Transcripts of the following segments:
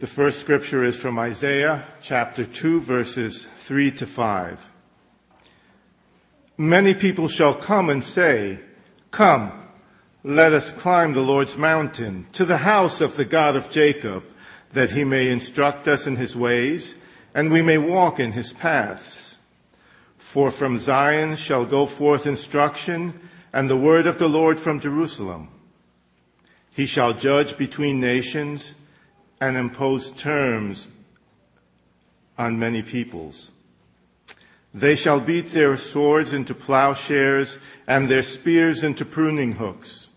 The first scripture is from Isaiah chapter 2, verses 3 to 5. Many people shall come and say, Come, let us climb the Lord's mountain to the house of the God of Jacob, that he may instruct us in his ways, and we may walk in his paths. For from Zion shall go forth instruction, and the word of the Lord from Jerusalem. He shall judge between nations and impose terms on many peoples. They shall beat their swords into plowshares and their spears into pruning hooks.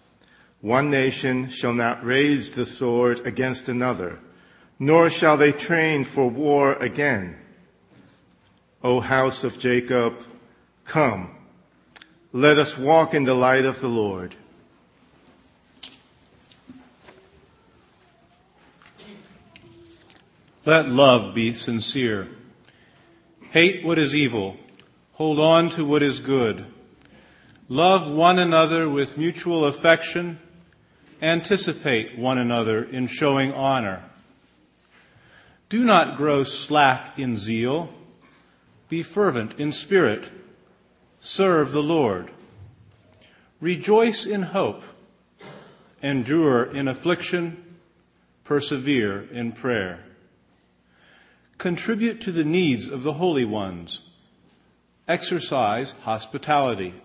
One nation shall not raise the sword against another, nor shall they train for war again. O house of Jacob, come, let us walk in the light of the Lord. Let love be sincere. Hate what is evil. Hold on to what is good. Love one another with mutual affection. Anticipate one another in showing honor. Do not grow slack in zeal. Be fervent in spirit. Serve the Lord. Rejoice in hope. Endure in affliction. Persevere in prayer. Contribute to the needs of the holy ones. Exercise hospitality.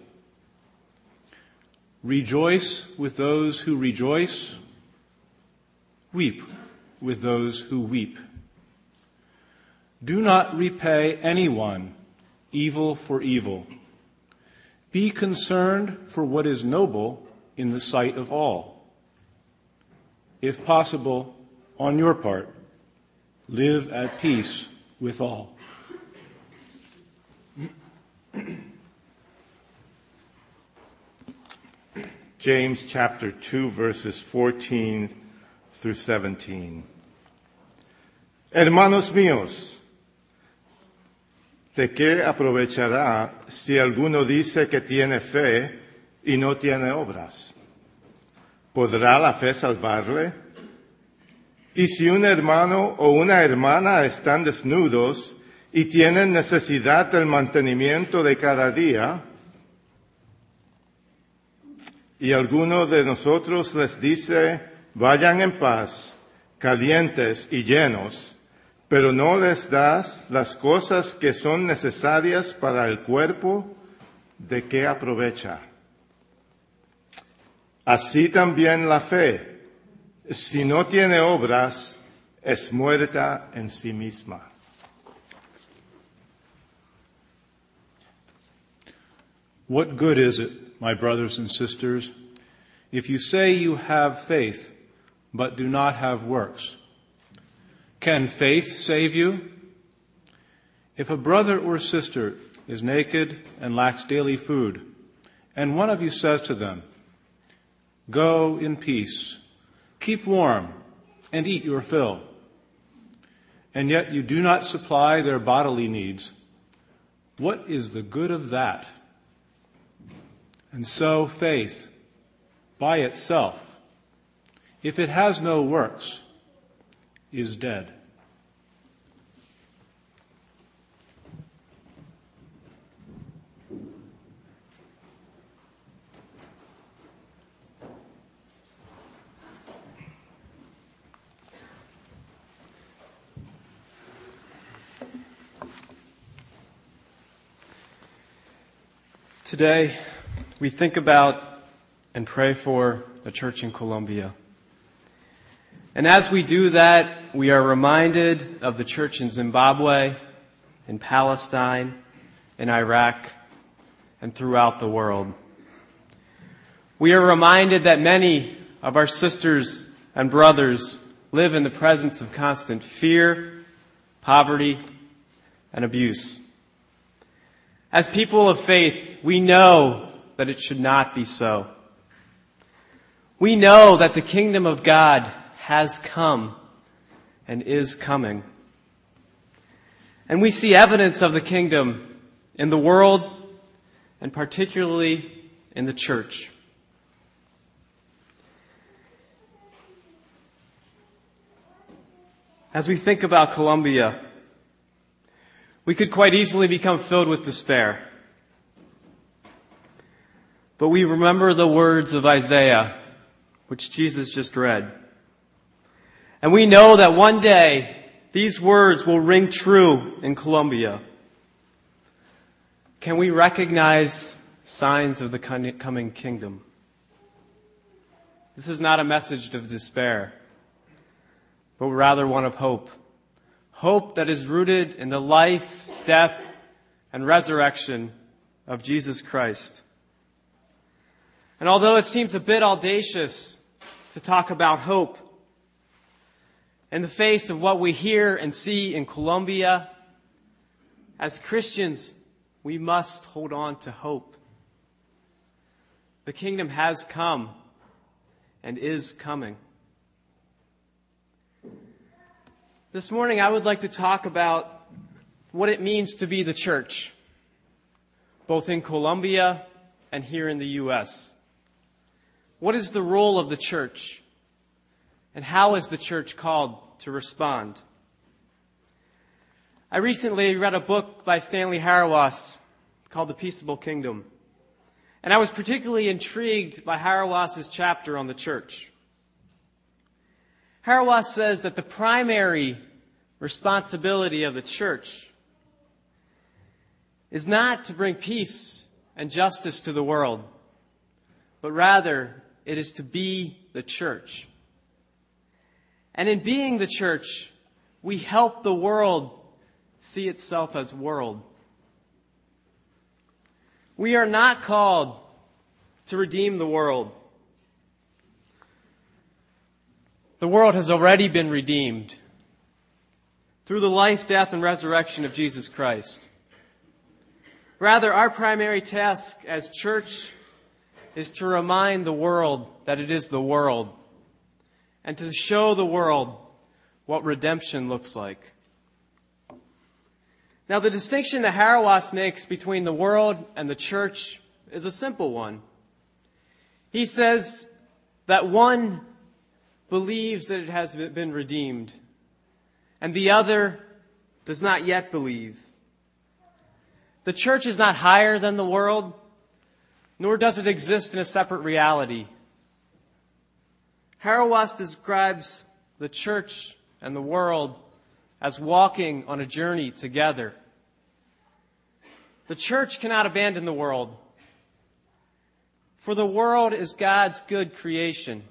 Rejoice with those who rejoice. Weep with those who weep. Do not repay anyone evil for evil. Be concerned for what is noble in the sight of all. If possible, on your part, live at peace with all. James chapter 2, verses 14 through 17. Hermanos míos, ¿de qué aprovechará si alguno dice que tiene fe y no tiene obras? ¿Podrá la fe salvarle? Y si un hermano o una hermana están desnudos y tienen necesidad del mantenimiento de cada día, y alguno de nosotros les dice, vayan en paz, calientes y llenos, pero no les das las cosas que son necesarias para el cuerpo, ¿de qué aprovecha? Así también la fe, si no tiene obras, es muerta en sí misma. What good is it, my brothers and sisters, if you say you have faith but do not have works? Can faith save you? If a brother or sister is naked and lacks daily food, and one of you says to them, Go in peace, keep warm, and eat your fill, and yet you do not supply their bodily needs, what is the good of that? And so faith, by itself, if it has no works, is dead. Today, we think about and pray for the church in Colombia. And as we do that, we are reminded of the church in Zimbabwe, in Palestine, in Iraq, and throughout the world. We are reminded that many of our sisters and brothers live in the presence of constant fear, poverty, and abuse. As people of faith, we know that it should not be so. We know that the kingdom of God has come and is coming. And we see evidence of the kingdom in the world and particularly in the church. As we think about Colombia, we could quite easily become filled with despair. But we remember the words of Isaiah, which Jesus just read. And we know that one day these words will ring true in Colombia. Can we recognize signs of the coming kingdom? This is not a message of despair, but rather one of hope. Hope that is rooted in the life, death, and resurrection of Jesus Christ. And although it seems a bit audacious to talk about hope in the face of what we hear and see in Colombia, as Christians, we must hold on to hope. The kingdom has come and is coming. This morning, I would like to talk about what it means to be the church, both in Colombia and here in the U.S. What is the role of the church? And how is the church called to respond? I recently read a book by Stanley Hauerwas called The Peaceable Kingdom. And I was particularly intrigued by Hauerwas's chapter on the church. Hauerwas says that the primary responsibility of the church is not to bring peace and justice to the world, but rather it is to be the church. And in being the church, we help the world see itself as world. We are not called to redeem the world. The world has already been redeemed through the life, death, and resurrection of Jesus Christ. Rather, our primary task as church is to remind the world that it is the world and to show the world what redemption looks like. Now, the distinction that Hauerwas makes between the world and the church is a simple one. He says that one believes that it has been redeemed, and the other does not yet believe. The church is not higher than the world, nor does it exist in a separate reality. Hauerwas describes the church and the world as walking on a journey together. The church cannot abandon the world, for the world is God's good creation.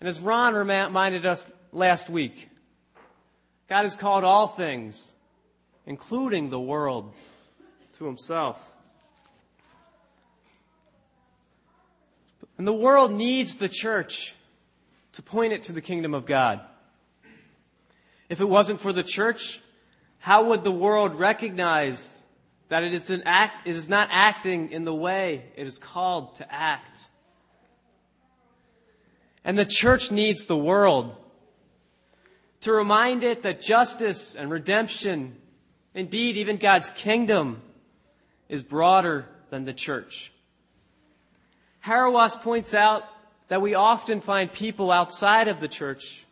And as Ron reminded us last week, God has called all things, including the world, to himself. And the world needs the church to point it to the kingdom of God. If it wasn't for the church, how would the world recognize that it is, act, it is not acting in the way it is called to act? And the church needs the world to remind it that justice and redemption, indeed even God's kingdom, is broader than the church. Hauerwas points out that we often find people outside of the church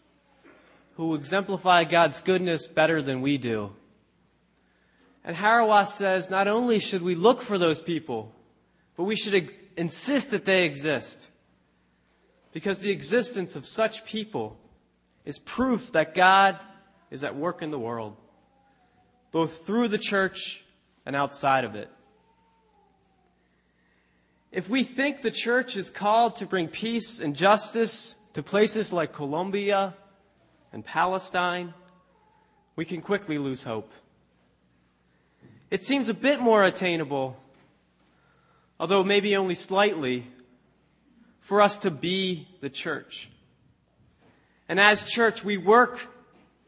who exemplify God's goodness better than we do. And Hauerwas says not only should we look for those people, but we should insist that they exist. Because the existence of such people is proof that God is at work in the world, both through the church and outside of it. If we think the church is called to bring peace and justice to places like Colombia and Palestine, we can quickly lose hope. It seems a bit more attainable, although maybe only slightly, for us to be the church. And as church, we work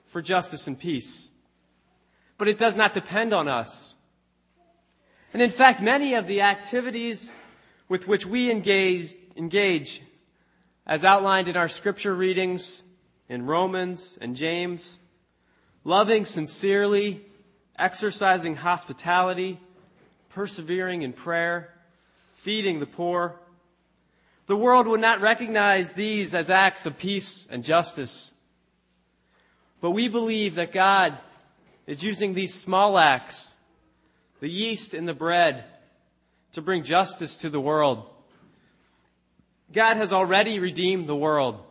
for justice and peace. But it does not depend on us. And in fact, many of the activities with which we engage, engage as outlined in our scripture readings in Romans and James, loving sincerely, exercising hospitality, persevering in prayer, feeding the poor. The world would not recognize these as acts of peace and justice. But we believe that God is using these small acts, the yeast in the bread, to bring justice to the world. God has already redeemed the world.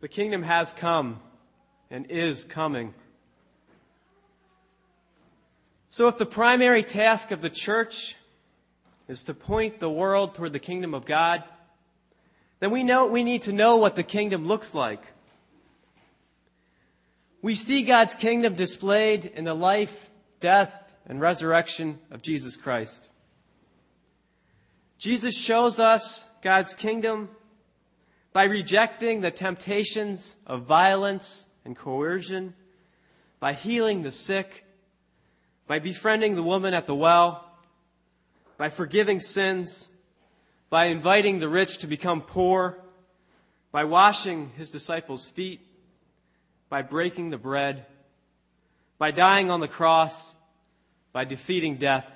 The kingdom has come and is coming. So if the primary task of the church is to point the world toward the kingdom of God, then we know we need to know what the kingdom looks like. We see God's kingdom displayed in the life, death, and resurrection of Jesus Christ. Jesus shows us God's kingdom by rejecting the temptations of violence and coercion, by healing the sick, by befriending the woman at the well, by forgiving sins, by inviting the rich to become poor, by washing his disciples' feet, by breaking the bread, by dying on the cross, by defeating death.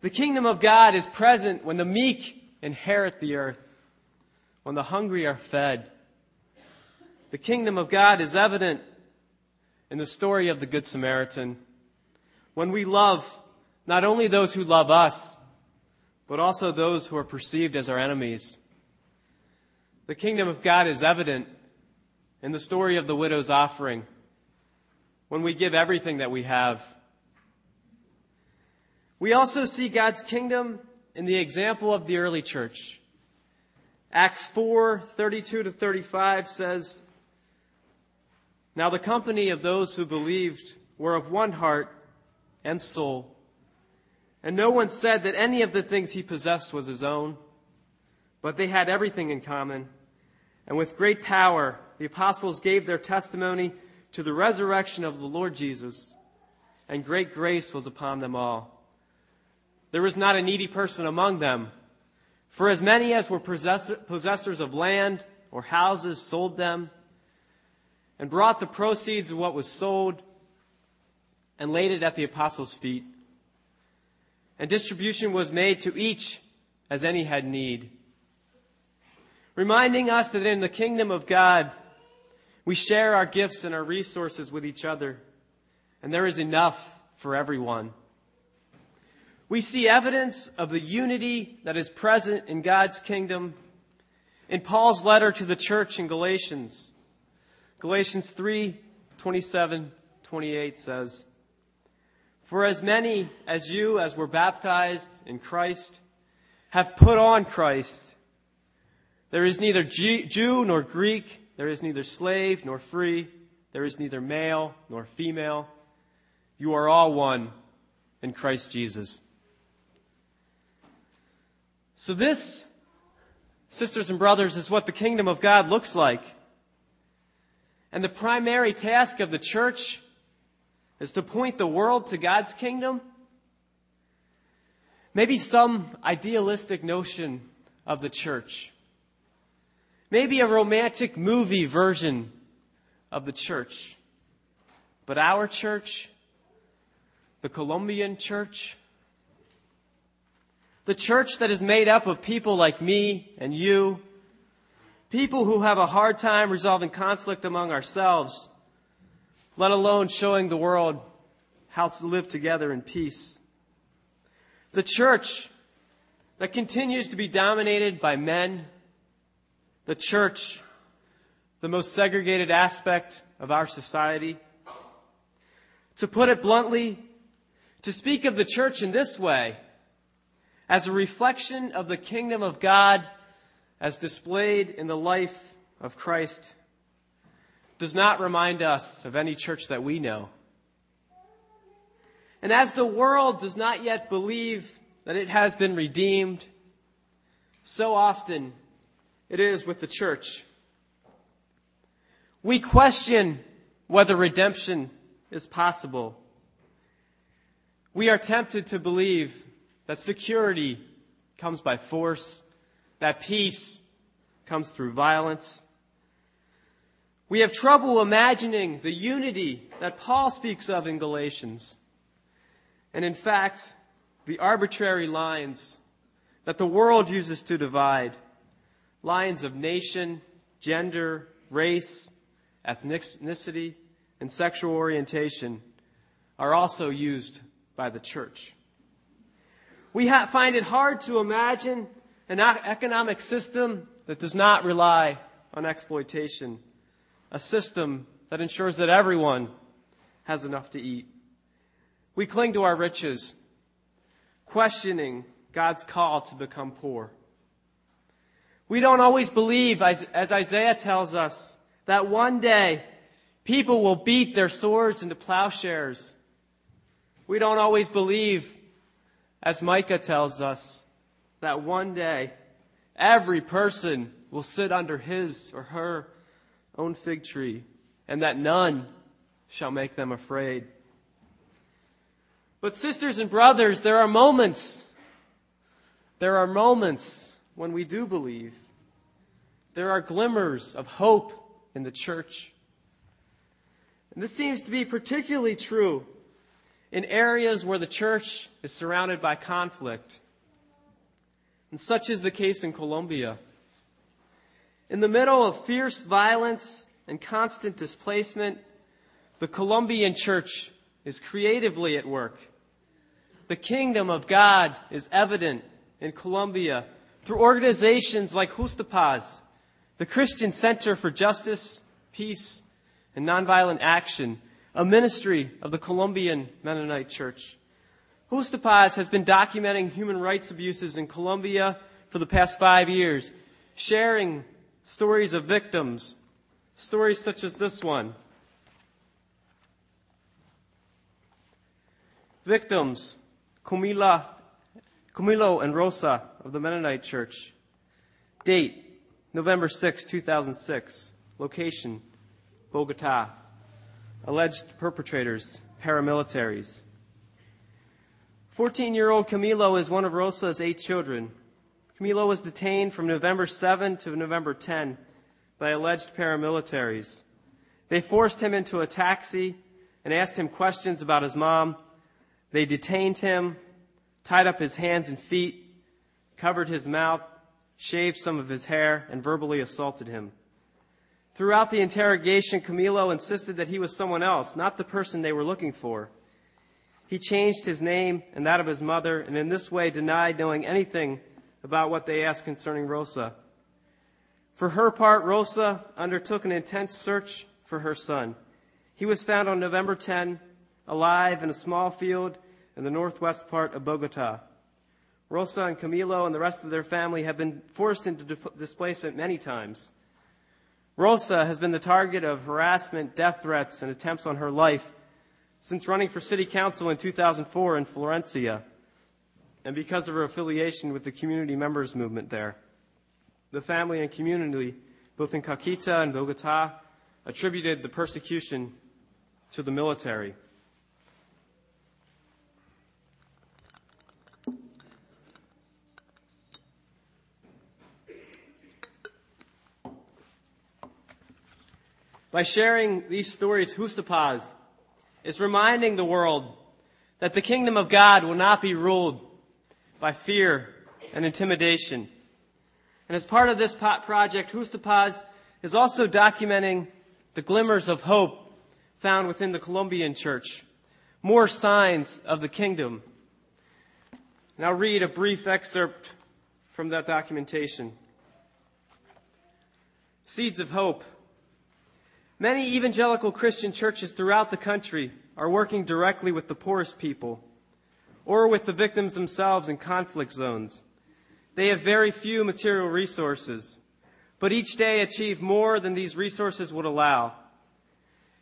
The kingdom of God is present when the meek inherit the earth, when the hungry are fed. The kingdom of God is evident in the story of the Good Samaritan, when we love not only those who love us, but also those who are perceived as our enemies. The kingdom of God is evident in the story of the widow's offering, when we give everything that we have. We also see God's kingdom in the example of the early church. Acts 4, 32 to 35 says, Now the company of those who believed were of one heart and soul. And no one said that any of the things he possessed was his own, but they had everything in common. And with great power, the apostles gave their testimony to the resurrection of the Lord Jesus, and great grace was upon them all. There was not a needy person among them, for as many as were possessors of land or houses sold them, and brought the proceeds of what was sold and laid it at the apostles' feet and distribution was made to each as any had need. Reminding us that in the kingdom of God, we share our gifts and our resources with each other, and there is enough for everyone. We see evidence of the unity that is present in God's kingdom in Paul's letter to the church in Galatians. Galatians 3 27 28 says, for as many as you as were baptized in Christ have put on Christ. There is neither Jew nor Greek, there is neither slave nor free, there is neither male nor female. You are all one in Christ Jesus. So this, sisters and brothers, is what the kingdom of God looks like. And the primary task of the church is to point the world to God's kingdom? Maybe some idealistic notion of the church. Maybe a romantic movie version of the church. But our church, the Colombian church, the church that is made up of people like me and you, people who have a hard time resolving conflict among ourselves, let alone showing the world how to live together in peace. The church that continues to be dominated by men, the church, the most segregated aspect of our society. To put it bluntly, to speak of the church in this way, as a reflection of the kingdom of God as displayed in the life of Christ does not remind us of any church that we know. And as the world does not yet believe that it has been redeemed, so often it is with the church. We question whether redemption is possible. We are tempted to believe that security comes by force, that peace comes through violence, we have trouble imagining the unity that Paul speaks of in Galatians. And in fact, the arbitrary lines that the world uses to divide lines of nation, gender, race, ethnicity, and sexual orientation are also used by the church. We ha- find it hard to imagine an economic system that does not rely on exploitation, a system that ensures that everyone has enough to eat. We cling to our riches, questioning God's call to become poor. We don't always believe, as, Isaiah tells us, that one day people will beat their swords into plowshares. We don't always believe, as Micah tells us, that one day every person will sit under his or her own fig tree and that none shall make them afraid. But sisters and brothers, there are moments, there are moments when we do believe. There are glimmers of hope in the church. And this seems to be particularly true in areas where the church is surrounded by conflict. And such is the case in Colombia. In the middle of fierce violence and constant displacement, the Colombian church is creatively at work. The kingdom of God is evident in Colombia through organizations like Justapaz, the Christian Center for Justice, Peace, and Nonviolent Action, a ministry of the Colombian Mennonite Church. Justapaz has been documenting human rights abuses in Colombia for the past five years, sharing stories of victims, stories such as this one. Victims, Camila, Camilo and Rosa of the Mennonite Church. Date, November 6, 2006. Location, Bogota. Alleged perpetrators, paramilitaries. 14 year old Camilo is one of Rosa's eight children. Camilo was detained from November 7 to November 10 by alleged paramilitaries. They forced him into a taxi and asked him questions about his mom. They detained him, tied up his hands and feet, covered his mouth, shaved some of his hair, and verbally assaulted him. Throughout the interrogation, Camilo insisted that he was someone else, not the person they were looking for. He changed his name and that of his mother, and in this way denied knowing anything about what they asked concerning Rosa. For her part, Rosa undertook an intense search for her son. He was found on November 10, alive in a small field in the northwest part of Bogota. Rosa and Camilo and the rest of their family have been forced into displacement many times. Rosa has been the target of harassment, death threats, and attempts on her life since running for city council in 2004 in Florencia and because of her affiliation with the community members movement there. The family and community, both in Caquetá and Bogota, attributed the persecution to the military. By sharing these stories, Justapaz is reminding the world that the kingdom of God will not be ruled by fear and intimidation. And as part of this project, Justapaz is also documenting the glimmers of hope found within the Colombian church, more signs of the kingdom. And I'll read a brief excerpt from that documentation. Seeds of Hope. Many evangelical Christian churches throughout the country are working directly with the poorest people or with the victims themselves in conflict zones. They have very few material resources, but each day achieve more than these resources would allow.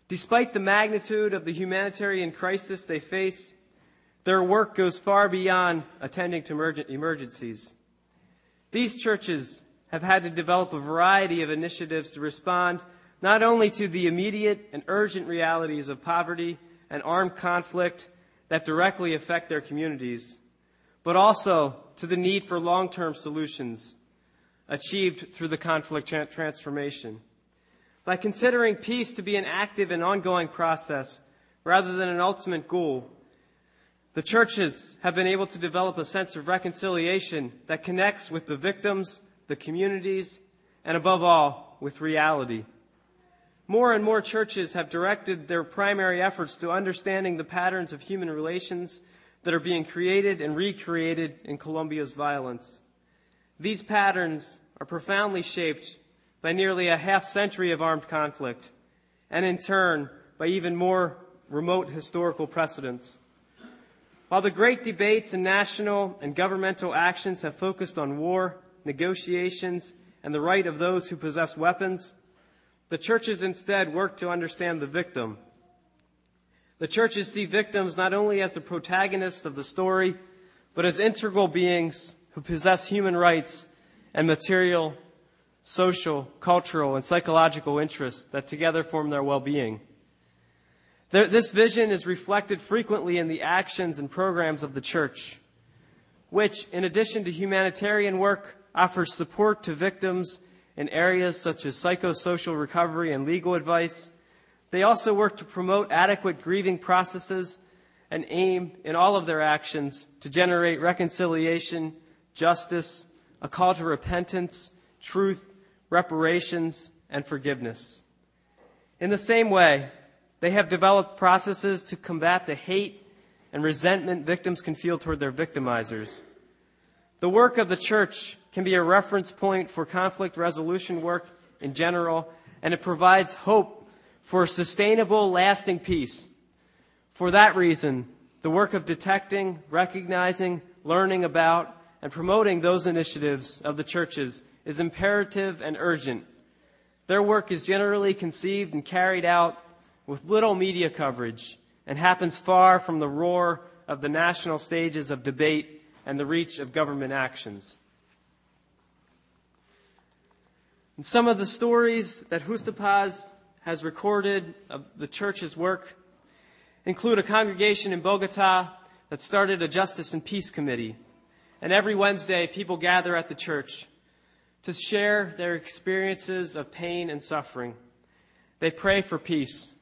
Despite the magnitude of the humanitarian crisis they face, their work goes far beyond attending to emergencies. These churches have had to develop a variety of initiatives to respond not only to the immediate and urgent realities of poverty and armed conflict that directly affect their communities, but also to the need for long term solutions achieved through the conflict tra- transformation. By considering peace to be an active and ongoing process rather than an ultimate goal, the churches have been able to develop a sense of reconciliation that connects with the victims, the communities, and above all, with reality. More and more churches have directed their primary efforts to understanding the patterns of human relations that are being created and recreated in Colombia's violence. These patterns are profoundly shaped by nearly a half century of armed conflict, and in turn, by even more remote historical precedents. While the great debates in national and governmental actions have focused on war, negotiations, and the right of those who possess weapons, the churches instead work to understand the victim. The churches see victims not only as the protagonists of the story, but as integral beings who possess human rights and material, social, cultural, and psychological interests that together form their well-being. This vision is reflected frequently in the actions and programs of the church, which, in addition to humanitarian work, offers support to victims in areas such as psychosocial recovery and legal advice. They also work to promote adequate grieving processes and aim in all of their actions to generate reconciliation, justice, a call to repentance, truth, reparations, and forgiveness. In the same way, they have developed processes to combat the hate and resentment victims can feel toward their victimizers. The work of the church can be a reference point for conflict resolution work in general, and it provides hope for sustainable, lasting peace. For that reason, the work of detecting, recognizing, learning about, and promoting those initiatives of the churches is imperative and urgent. Their work is generally conceived and carried out with little media coverage and happens far from the roar of the national stages of debate and the reach of government actions. And some of the stories that Justapaz has recorded of the church's work include a congregation in Bogota that started a Justice and Peace Committee. And every Wednesday, people gather at the church to share their experiences of pain and suffering. They pray for peace,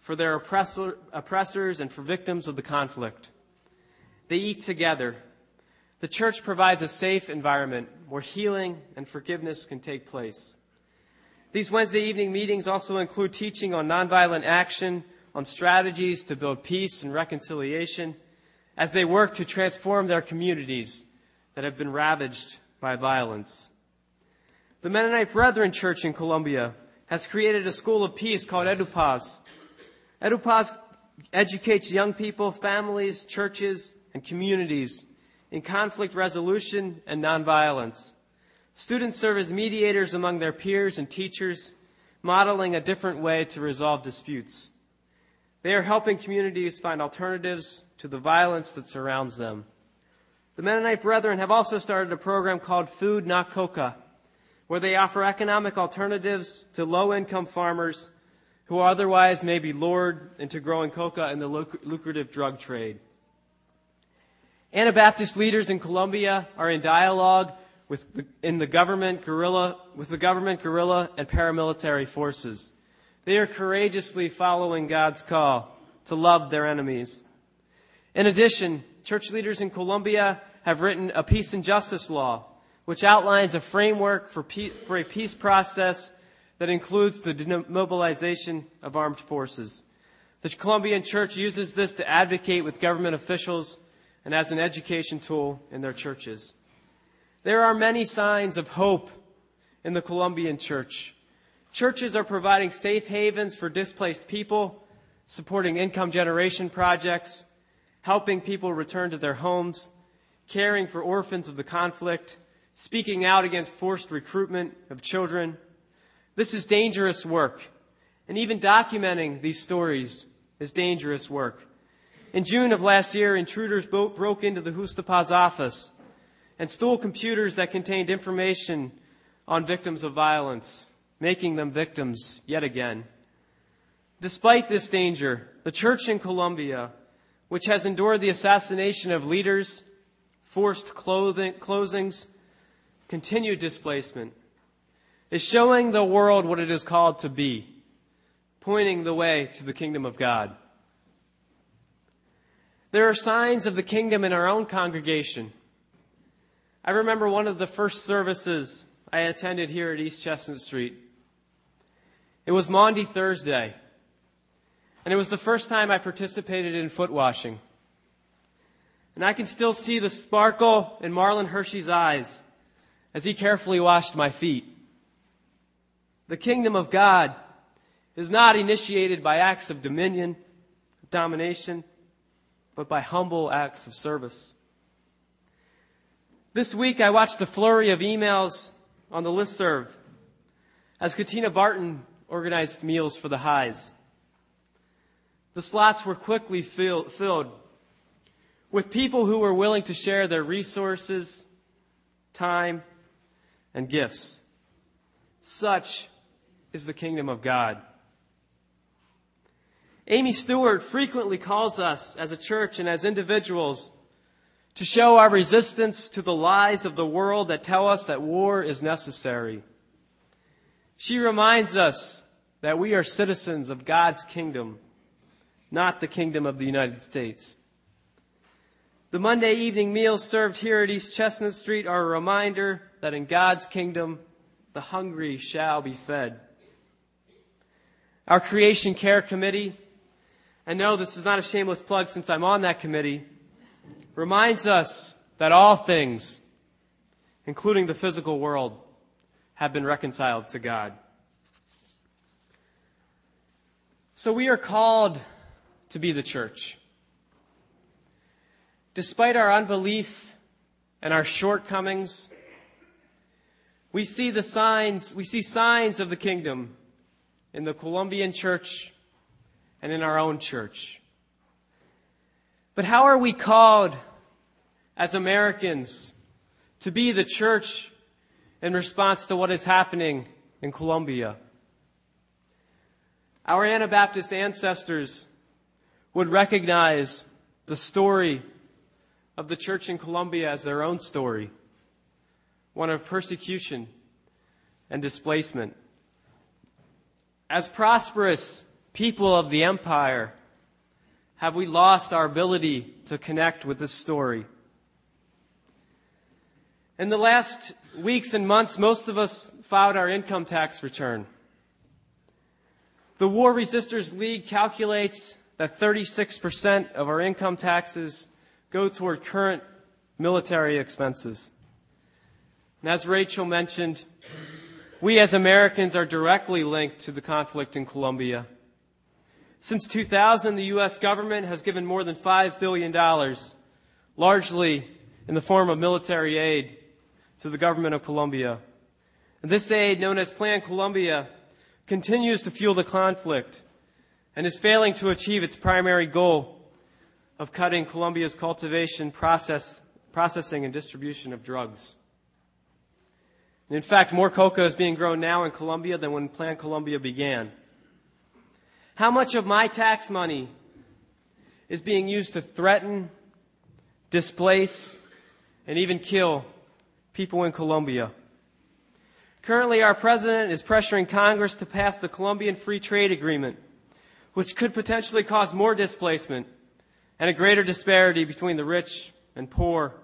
for their oppressor, oppressors, and for victims of the conflict. They eat together. The church provides a safe environment where healing and forgiveness can take place. These Wednesday evening meetings also include teaching on nonviolent action, on strategies to build peace and reconciliation as they work to transform their communities that have been ravaged by violence. The Mennonite Brethren Church in Colombia has created a school of peace called EduPaz EduPaz educates young people, families, churches, and communities in conflict resolution and nonviolence. Students serve as mediators among their peers and teachers, modeling a different way to resolve disputes. They are helping communities find alternatives to the violence that surrounds them. The Mennonite Brethren have also started a program called Food Not Coca, where they offer economic alternatives to low income farmers who otherwise may be lured into growing coca in the lucrative drug trade. Anabaptist leaders in Colombia are in dialogue with the, in the government guerrilla, with the government guerrilla and paramilitary forces. They are courageously following God's call to love their enemies. In addition, church leaders in Colombia have written a peace and justice law, which outlines a framework for, for a peace process that includes the demobilization of armed forces. The Colombian Church uses this to advocate with government officials and as an education tool in their churches. There are many signs of hope in the Colombian Church. Churches are providing safe havens for displaced people, supporting income generation projects, helping people return to their homes, caring for orphans of the conflict, speaking out against forced recruitment of children, this is dangerous work. And even documenting these stories is dangerous work. In June of last year, intruders broke into the Justapaz office and stole computers that contained information on victims of violence, making them victims yet again. Despite this danger, the church in Colombia, which has endured the assassination of leaders, forced clothing, closings, continued displacement, is showing the world what it is called to be, pointing the way to the kingdom of God. There are signs of the kingdom in our own congregation. I remember one of the first services I attended here at East Chestnut Street. It was Maundy Thursday, and it was the first time I participated in foot washing. And I can still see the sparkle in Marlon Hershey's eyes as he carefully washed my feet. The kingdom of God is not initiated by acts of dominion, domination, but by humble acts of service. This week I watched the flurry of emails on the listserv as Katina Barton organized meals for the highs. The slots were quickly fill, filled with people who were willing to share their resources, time, and gifts. Such is the kingdom of God. Amy Stewart frequently calls us as a church and as individuals to show our resistance to the lies of the world that tell us that war is necessary. She reminds us that we are citizens of God's kingdom, not the kingdom of the United States. The Monday evening meals served here at East Chestnut Street are a reminder that in God's kingdom, the hungry shall be fed. Our Creation Care Committee, and no, this is not a shameless plug since I'm on that committee, reminds us that all things, including the physical world, have been reconciled to God. So we are called to be the church. Despite our unbelief and our shortcomings, we see the signs, we see signs of the kingdom in the Colombian church and in our own church. But how are we called as Americans to be the church in response to what is happening in Colombia. Our Anabaptist ancestors would recognize the story of the church in Colombia as their own story, one of persecution and displacement. As prosperous people of the empire, have we lost our ability to connect with this story? In the last weeks and months, most of us filed our income tax return. The War Resisters League calculates that 36% of our income taxes go toward current military expenses. And as Rachel mentioned, we as Americans are directly linked to the conflict in Colombia. Since 2000, the U.S. government has given more than $5 billion, largely in the form of military aid, to the government of Colombia. This aid, known as Plan Colombia, continues to fuel the conflict and is failing to achieve its primary goal of cutting Colombia's cultivation, process, processing, and distribution of drugs. And in fact, more coca is being grown now in Colombia than when Plan Colombia began. How much of my tax money is being used to threaten, displace, and even kill people in Colombia. Currently, our president is pressuring Congress to pass the Colombian Free Trade Agreement, which could potentially cause more displacement and a greater disparity between the rich and poor,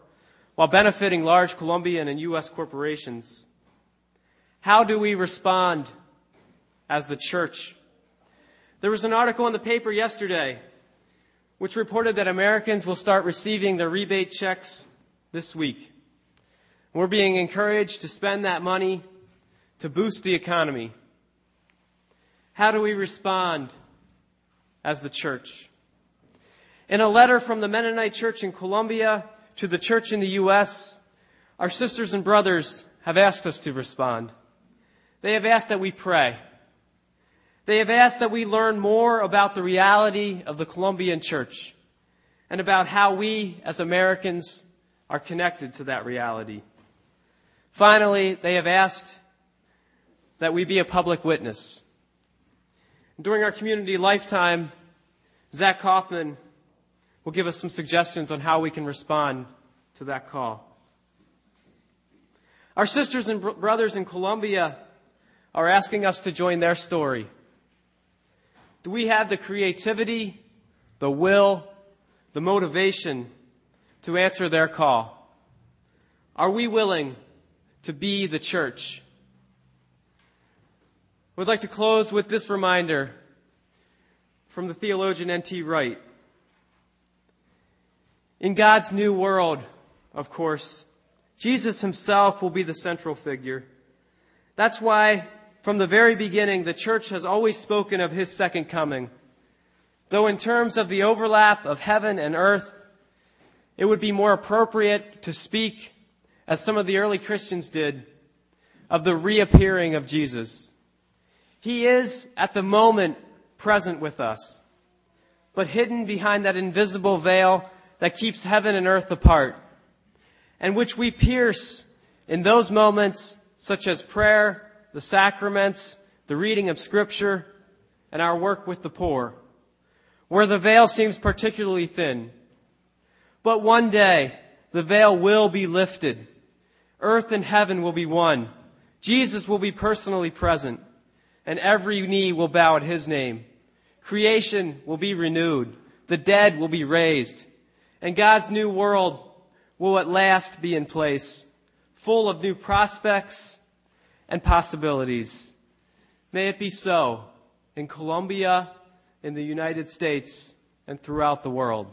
while benefiting large Colombian and U.S. corporations. How do we respond as the church? There was an article in the paper yesterday which reported that Americans will start receiving their rebate checks this week. We're being encouraged to spend that money to boost the economy. How do we respond as the church? In a letter from the Mennonite Church in Colombia to the church in the U.S., our sisters and brothers have asked us to respond. They have asked that we pray. They have asked that we learn more about the reality of the Colombian church and about how we as Americans are connected to that reality. Finally, they have asked that we be a public witness. During our community lifetime, Zach Kaufman will give us some suggestions on how we can respond to that call. Our sisters and brothers in Colombia are asking us to join their story. Do we have the creativity, the will, the motivation to answer their call? Are we willing to be the church. I would like to close with this reminder from the theologian N.T. Wright. In God's new world, of course, Jesus himself will be the central figure. That's why, from the very beginning, the church has always spoken of his second coming. Though in terms of the overlap of heaven and earth, it would be more appropriate to speak, as some of the early Christians did, of the reappearing of Jesus. He is, at the moment, present with us, but hidden behind that invisible veil that keeps heaven and earth apart, and which we pierce in those moments such as prayer, the sacraments, the reading of scripture, and our work with the poor, where the veil seems particularly thin. But one day, the veil will be lifted. Earth and heaven will be one. Jesus will be personally present, and every knee will bow at his name. Creation will be renewed. The dead will be raised. And God's new world will at last be in place, full of new prospects and possibilities. May it be so in Colombia, in the United States, and throughout the world.